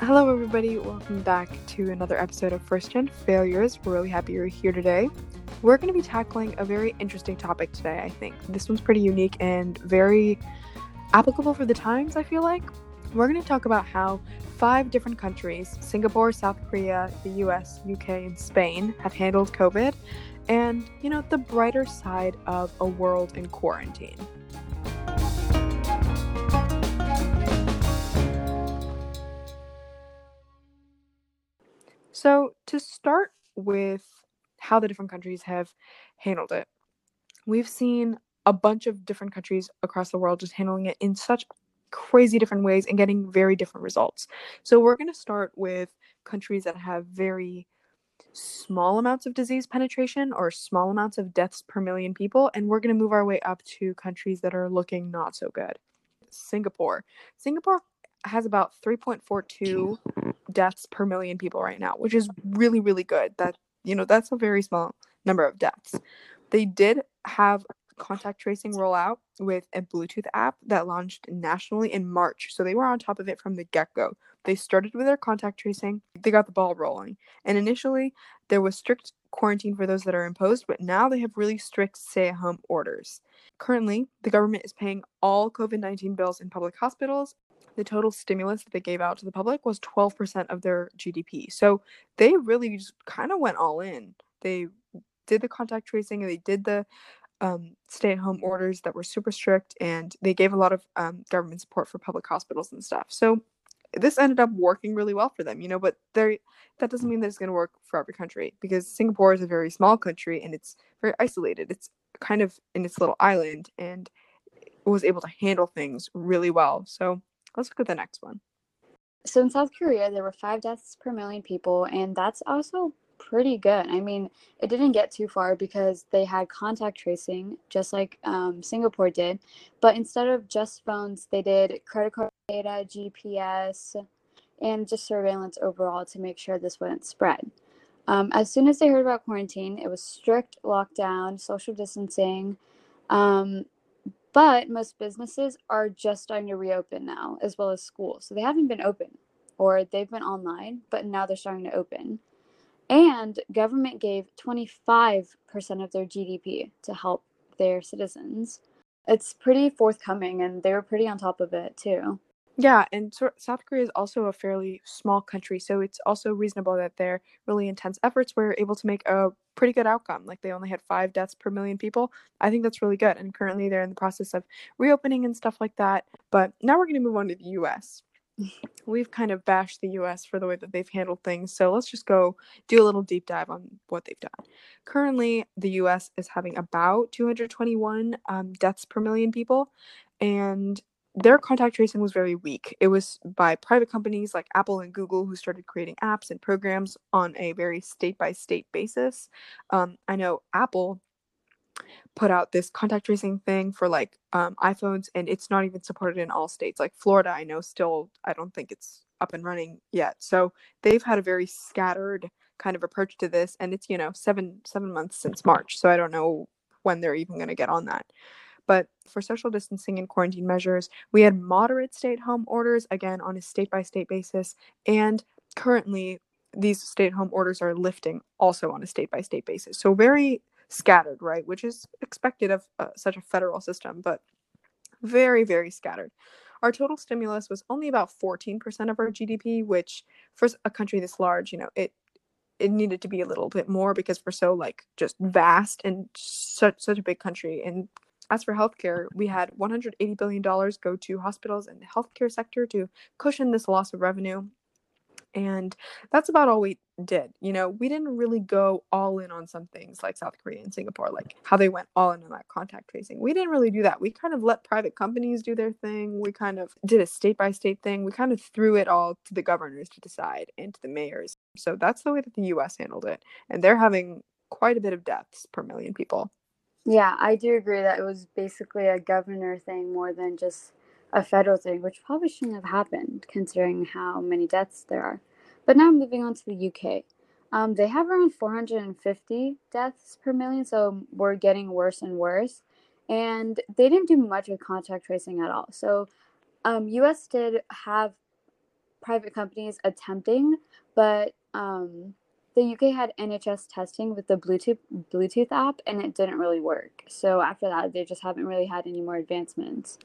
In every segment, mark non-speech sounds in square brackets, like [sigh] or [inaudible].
Hello, everybody. Welcome back to another episode of First Gen Failures. We're really happy you're here today. We're going to be tackling a very interesting topic today, I think. This one's pretty unique and very applicable for the times, I feel like. We're going to talk about how five different countries Singapore, South Korea, the US, UK, and Spain have handled COVID and, you know, the brighter side of a world in quarantine. So, to start with how the different countries have handled it, we've seen a bunch of different countries across the world just handling it in such crazy different ways and getting very different results. So, we're going to start with countries that have very small amounts of disease penetration or small amounts of deaths per million people, and we're going to move our way up to countries that are looking not so good. Singapore. Singapore has about 3.42 mm. deaths per million people right now, which is really, really good. That, you know, that's a very small number of deaths. They did have contact tracing rollout with a Bluetooth app that launched nationally in March. So they were on top of it from the get go. They started with their contact tracing, they got the ball rolling. And initially, there was strict quarantine for those that are imposed, but now they have really strict stay at home orders. Currently, the government is paying all COVID 19 bills in public hospitals the total stimulus that they gave out to the public was 12% of their GDP. So they really just kind of went all in. They did the contact tracing and they did the um, stay at home orders that were super strict and they gave a lot of um, government support for public hospitals and stuff. So this ended up working really well for them, you know, but that doesn't mean that it's going to work for every country because Singapore is a very small country and it's very isolated. It's kind of in its little island and was able to handle things really well. So Let's look at the next one. So in South Korea, there were five deaths per million people, and that's also pretty good. I mean, it didn't get too far because they had contact tracing, just like um, Singapore did. But instead of just phones, they did credit card data, GPS, and just surveillance overall to make sure this wouldn't spread. Um, as soon as they heard about quarantine, it was strict lockdown, social distancing. Um, but most businesses are just starting to reopen now, as well as schools. So they haven't been open or they've been online, but now they're starting to open. And government gave 25% of their GDP to help their citizens. It's pretty forthcoming and they were pretty on top of it too. Yeah, and South Korea is also a fairly small country, so it's also reasonable that their really intense efforts were able to make a pretty good outcome. Like they only had five deaths per million people. I think that's really good. And currently they're in the process of reopening and stuff like that. But now we're going to move on to the US. [laughs] We've kind of bashed the US for the way that they've handled things. So let's just go do a little deep dive on what they've done. Currently, the US is having about 221 um, deaths per million people. And their contact tracing was very weak. It was by private companies like Apple and Google who started creating apps and programs on a very state by state basis. Um, I know Apple put out this contact tracing thing for like um, iPhones, and it's not even supported in all states. Like Florida, I know still, I don't think it's up and running yet. So they've had a very scattered kind of approach to this, and it's you know seven seven months since March. So I don't know when they're even going to get on that. But for social distancing and quarantine measures, we had moderate stay at home orders, again, on a state by state basis. And currently, these stay at home orders are lifting also on a state by state basis. So, very scattered, right? Which is expected of uh, such a federal system, but very, very scattered. Our total stimulus was only about 14% of our GDP, which for a country this large, you know, it it needed to be a little bit more because we're so like just vast and such such a big country and as for healthcare, we had $180 billion go to hospitals and the healthcare sector to cushion this loss of revenue. And that's about all we did. You know, we didn't really go all in on some things like South Korea and Singapore, like how they went all in on that contact tracing. We didn't really do that. We kind of let private companies do their thing. We kind of did a state by state thing. We kind of threw it all to the governors to decide and to the mayors. So that's the way that the US handled it. And they're having quite a bit of deaths per million people. Yeah, I do agree that it was basically a governor thing more than just a federal thing, which probably shouldn't have happened considering how many deaths there are. But now moving on to the UK. Um, they have around 450 deaths per million, so we're getting worse and worse. And they didn't do much with contact tracing at all. So, um, US did have private companies attempting, but um, the UK had NHS testing with the Bluetooth Bluetooth app, and it didn't really work. So after that, they just haven't really had any more advancements.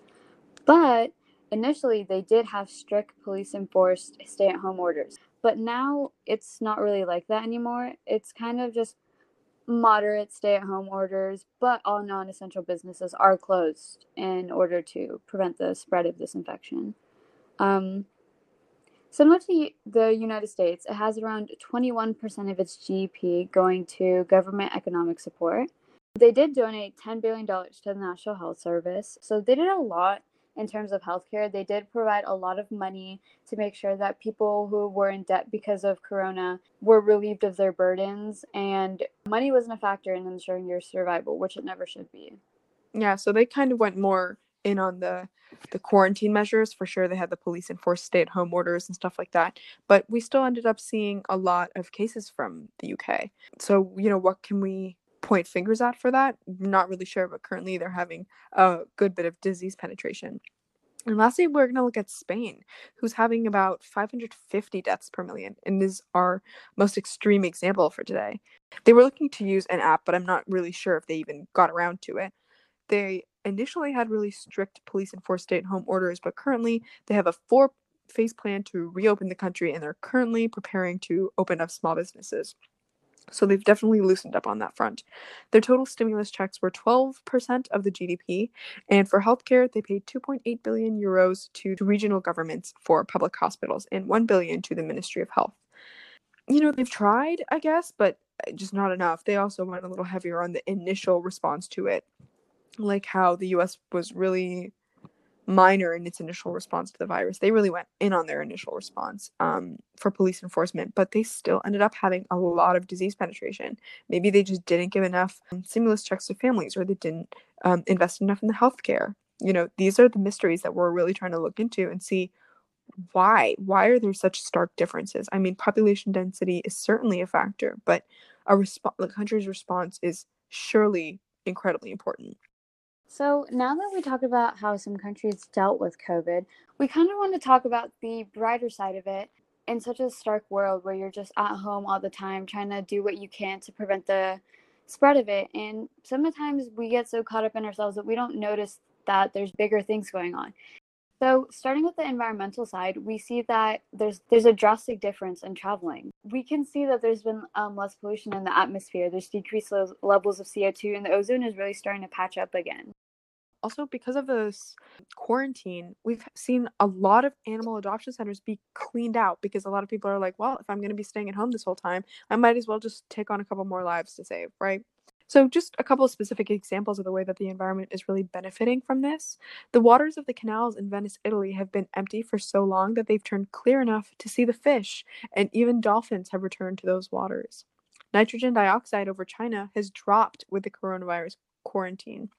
But initially, they did have strict police enforced stay at home orders. But now it's not really like that anymore. It's kind of just moderate stay at home orders, but all non essential businesses are closed in order to prevent the spread of this infection. Um, similar to the United States, it has around 21% of its GDP going to government economic support. They did donate $10 billion to the National Health Service, so they did a lot in terms of healthcare. They did provide a lot of money to make sure that people who were in debt because of Corona were relieved of their burdens, and money wasn't a factor in ensuring your survival, which it never should be. Yeah, so they kind of went more in on the the quarantine measures for sure they had the police enforced stay at home orders and stuff like that but we still ended up seeing a lot of cases from the UK so you know what can we point fingers at for that. Not really sure, but currently they're having a good bit of disease penetration. And lastly, we're going to look at Spain, who's having about 550 deaths per million, and is our most extreme example for today. They were looking to use an app, but I'm not really sure if they even got around to it. They initially had really strict police enforced stay at home orders, but currently they have a four phase plan to reopen the country, and they're currently preparing to open up small businesses. So they've definitely loosened up on that front. Their total stimulus checks were 12% of the GDP, and for healthcare, they paid 2.8 billion euros to, to regional governments for public hospitals and 1 billion to the Ministry of Health. You know, they've tried, I guess, but uh, just not enough. They also went a little heavier on the initial response to it, like how the US was really minor in its initial response to the virus. They really went in on their initial response um, for police enforcement, but they still ended up having a lot of disease penetration. Maybe they just didn't give enough um, stimulus checks to families, or they didn't um, invest enough in the healthcare. You know, these are the mysteries that we're really trying to look into and see why. Why are there such stark differences? I mean, population density is certainly a factor, but a resp- the country's response is surely incredibly important. So, now that we talked about how some countries dealt with COVID, we kind of want to talk about the brighter side of it in such a stark world where you're just at home all the time trying to do what you can to prevent the spread of it. And sometimes we get so caught up in ourselves that we don't notice that there's bigger things going on. So, starting with the environmental side, we see that there's there's a drastic difference in traveling. We can see that there's been um, less pollution in the atmosphere. There's decreased levels of CO2, and the ozone is really starting to patch up again also because of this quarantine we've seen a lot of animal adoption centers be cleaned out because a lot of people are like well if i'm going to be staying at home this whole time i might as well just take on a couple more lives to save right? So just a couple of specific examples of the way that the environment is really benefiting from this. The waters of the canals in venice italy have been empty for so long that they've turned clear enough to see the fish and even dolphins have returned to those waters. Nitrogen dioxide over china has dropped with the coronavirus quarantine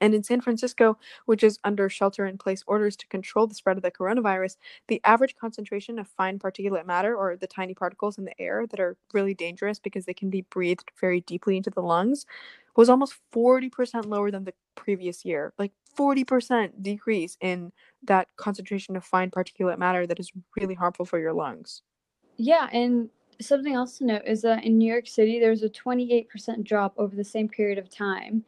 and in San Francisco, which is under shelter in place orders to control the spread of the coronavirus, the average concentration of fine particulate matter, or the tiny particles in the air that are really dangerous because they can be breathed very deeply into the lungs, was almost 40% lower than the previous year. Like 40% decrease in that concentration of fine particulate matter that is really harmful for your lungs. Yeah, and something else to note is that in New York City, there's a 28% drop over the same period of time.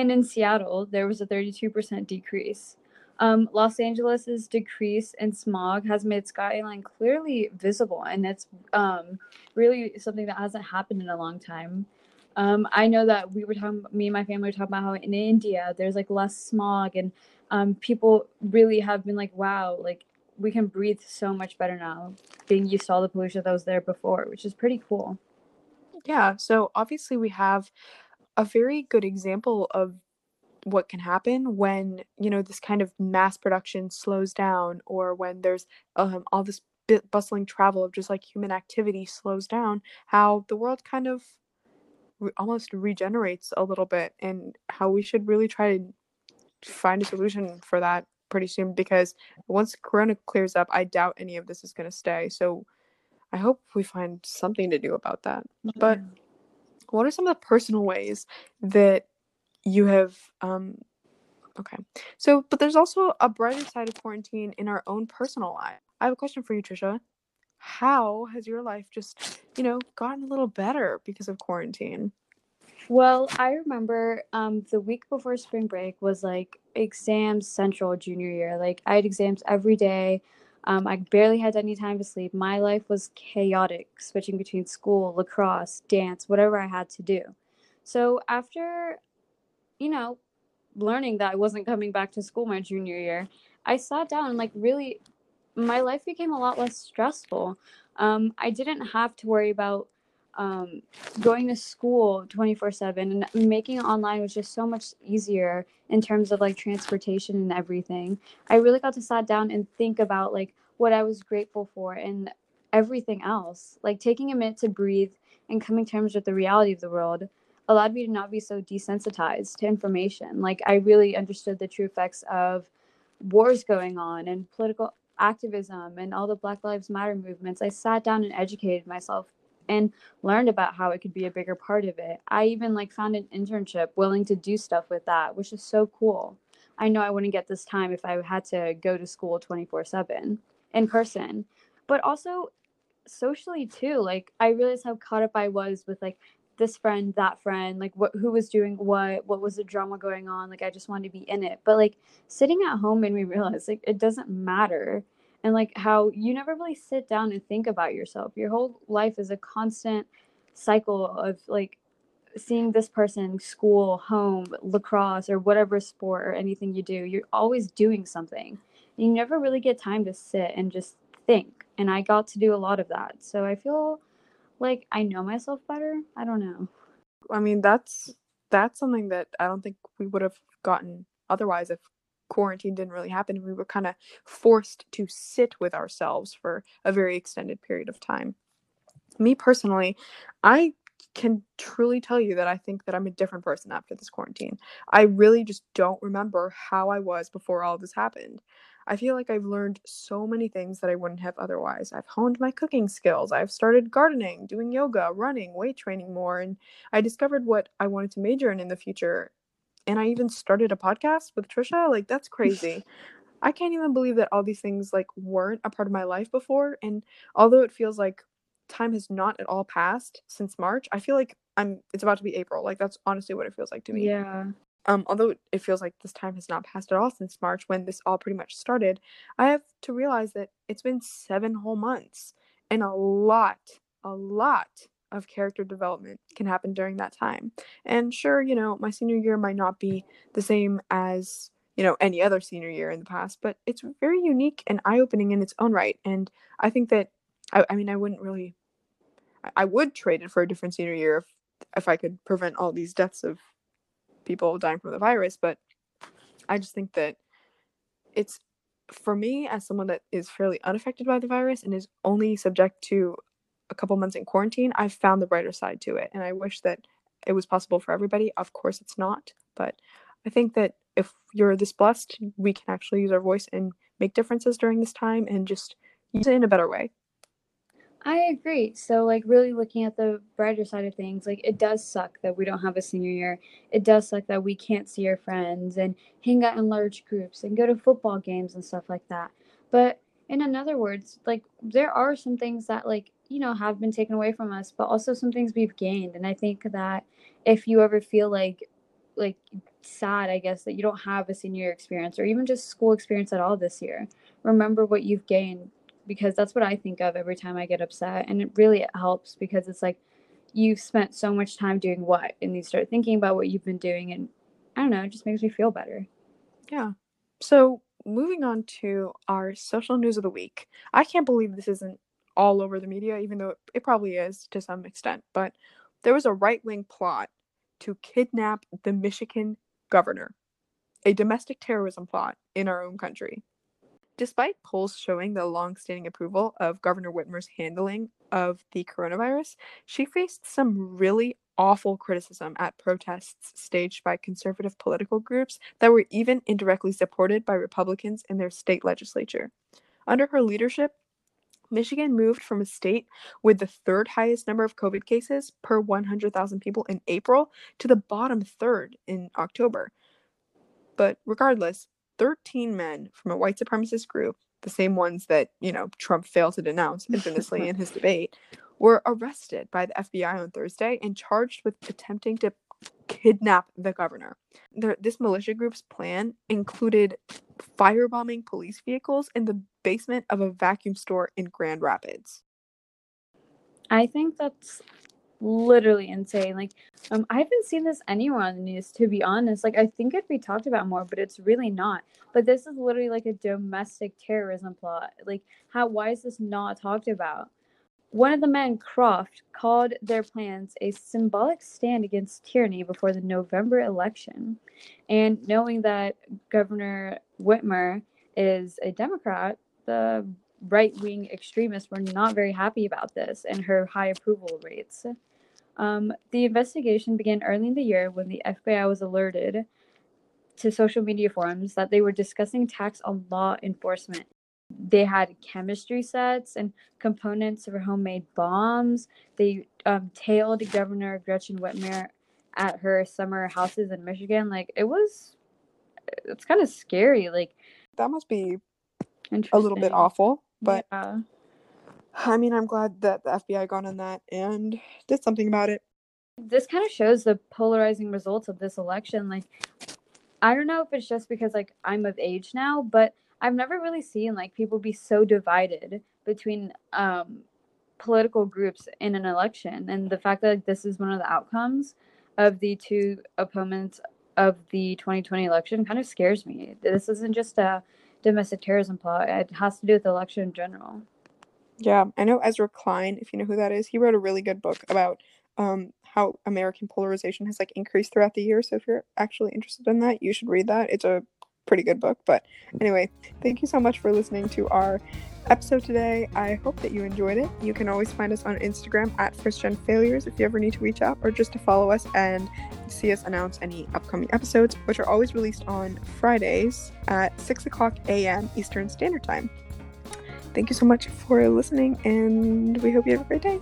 And in Seattle, there was a 32% decrease. Um, Los Angeles's decrease in smog has made skyline clearly visible, and it's um, really something that hasn't happened in a long time. Um, I know that we were talking, me and my family were talking about how in India there's like less smog, and um, people really have been like, wow, like we can breathe so much better now, being used to all the pollution that was there before, which is pretty cool. Yeah, so obviously we have a very good example of what can happen when you know this kind of mass production slows down or when there's um, all this bustling travel of just like human activity slows down how the world kind of re- almost regenerates a little bit and how we should really try to find a solution for that pretty soon because once corona clears up i doubt any of this is going to stay so i hope we find something to do about that mm-hmm. but what are some of the personal ways that you have um, Okay. So, but there's also a brighter side of quarantine in our own personal life. I have a question for you, Trisha. How has your life just, you know, gotten a little better because of quarantine? Well, I remember um, the week before spring break was like exams central junior year. Like I had exams every day. Um, I barely had any time to sleep. My life was chaotic, switching between school, lacrosse, dance, whatever I had to do. So after, you know, learning that I wasn't coming back to school my junior year, I sat down and like really, my life became a lot less stressful. Um, I didn't have to worry about um, going to school 24 7 and making it online was just so much easier in terms of like transportation and everything. I really got to sit down and think about like what I was grateful for and everything else. Like taking a minute to breathe and coming to terms with the reality of the world allowed me to not be so desensitized to information. Like I really understood the true effects of wars going on and political activism and all the Black Lives Matter movements. I sat down and educated myself and learned about how it could be a bigger part of it. I even like found an internship willing to do stuff with that, which is so cool. I know I wouldn't get this time if I had to go to school 24/7 in person. But also socially too. Like I realized how caught up I was with like this friend, that friend, like what who was doing what, what was the drama going on. Like I just wanted to be in it. But like sitting at home made me realize like it doesn't matter. And like how you never really sit down and think about yourself. Your whole life is a constant cycle of like seeing this person, school, home, lacrosse, or whatever sport or anything you do. You're always doing something. You never really get time to sit and just think. And I got to do a lot of that. So I feel like I know myself better. I don't know. I mean, that's that's something that I don't think we would have gotten otherwise if quarantine didn't really happen. We were kind of forced to sit with ourselves for a very extended period of time. Me personally, I can truly tell you that I think that I'm a different person after this quarantine. I really just don't remember how I was before all this happened. I feel like I've learned so many things that I wouldn't have otherwise. I've honed my cooking skills. I've started gardening, doing yoga, running, weight training more, and I discovered what I wanted to major in in the future. And I even started a podcast with Trisha. Like that's crazy. [laughs] I can't even believe that all these things like weren't a part of my life before and although it feels like time has not at all passed since March, I feel like I'm it's about to be April. Like that's honestly what it feels like to me. Yeah. Um, although it feels like this time has not passed at all since March when this all pretty much started, I have to realize that it's been seven whole months and a lot, a lot of character development can happen during that time. And sure, you know, my senior year might not be the same as, you know, any other senior year in the past, but it's very unique and eye opening in its own right. And I think that, I, I mean, I wouldn't really, I, I would trade it for a different senior year if, if I could prevent all these deaths of people dying from the virus, but I just think that it's for me as someone that is fairly unaffected by the virus and is only subject to a couple months in quarantine, I've found the brighter side to it. And I wish that it was possible for everybody. Of course, it's not. But I think that if you're this blessed, we can actually use our voice and make differences during this time and just use it in a better way. I agree. So, like, really looking at the brighter side of things, like, it does suck that we don't have a senior year. It does suck that we can't see our friends and hang out in large groups and go to football games and stuff like that. But in another words, like, there are some things that, like, you know, have been taken away from us, but also some things we've gained. And I think that if you ever feel like, like, sad, I guess, that you don't have a senior experience or even just school experience at all this year, remember what you've gained because that's what I think of every time I get upset. And it really helps because it's like you've spent so much time doing what, and you start thinking about what you've been doing, and I don't know, it just makes me feel better. Yeah. So moving on to our social news of the week. I can't believe this isn't all over the media, even though it probably is to some extent. But there was a right wing plot to kidnap the Michigan governor, a domestic terrorism plot in our own country. Despite polls showing the long-standing approval of Governor Whitmer's handling of the coronavirus, she faced some really awful criticism at protests staged by conservative political groups that were even indirectly supported by Republicans in their state legislature. Under her leadership, Michigan moved from a state with the third highest number of COVID cases per 100,000 people in April to the bottom third in October. But regardless, 13 men from a white supremacist group, the same ones that, you know, Trump failed to denounce infamously in his debate, were arrested by the FBI on Thursday and charged with attempting to kidnap the governor. this militia group's plan included firebombing police vehicles in the basement of a vacuum store in Grand Rapids. I think that's literally insane. Like, um, I haven't seen this anywhere on the news, to be honest. Like, I think it'd be talked about more, but it's really not. But this is literally like a domestic terrorism plot. Like, how? Why is this not talked about? One of the men, Croft, called their plans a symbolic stand against tyranny before the November election. And knowing that Governor Whitmer is a Democrat, the right wing extremists were not very happy about this and her high approval rates. Um, the investigation began early in the year when the FBI was alerted to social media forums that they were discussing tax on law enforcement. They had chemistry sets and components for homemade bombs. They um, tailed Governor Gretchen Whitmer at her summer houses in Michigan. Like it was, it's kind of scary. Like that must be a little bit awful, but yeah. I mean, I'm glad that the FBI got on that and did something about it. This kind of shows the polarizing results of this election. Like, I don't know if it's just because like I'm of age now, but I've never really seen like people be so divided between um, political groups in an election, and the fact that like, this is one of the outcomes of the two opponents of the 2020 election kind of scares me. This isn't just a domestic terrorism plot; it has to do with the election in general. Yeah, I know Ezra Klein, if you know who that is. He wrote a really good book about um, how American polarization has like increased throughout the year. So if you're actually interested in that, you should read that. It's a pretty good book. But mm. anyway, thank you so much for listening to our episode today. I hope that you enjoyed it. You can always find us on Instagram at First Gen Failures if you ever need to reach out or just to follow us and see us announce any upcoming episodes, which are always released on Fridays at 6 o'clock a.m. Eastern Standard Time. Thank you so much for listening, and we hope you have a great day.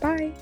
Bye.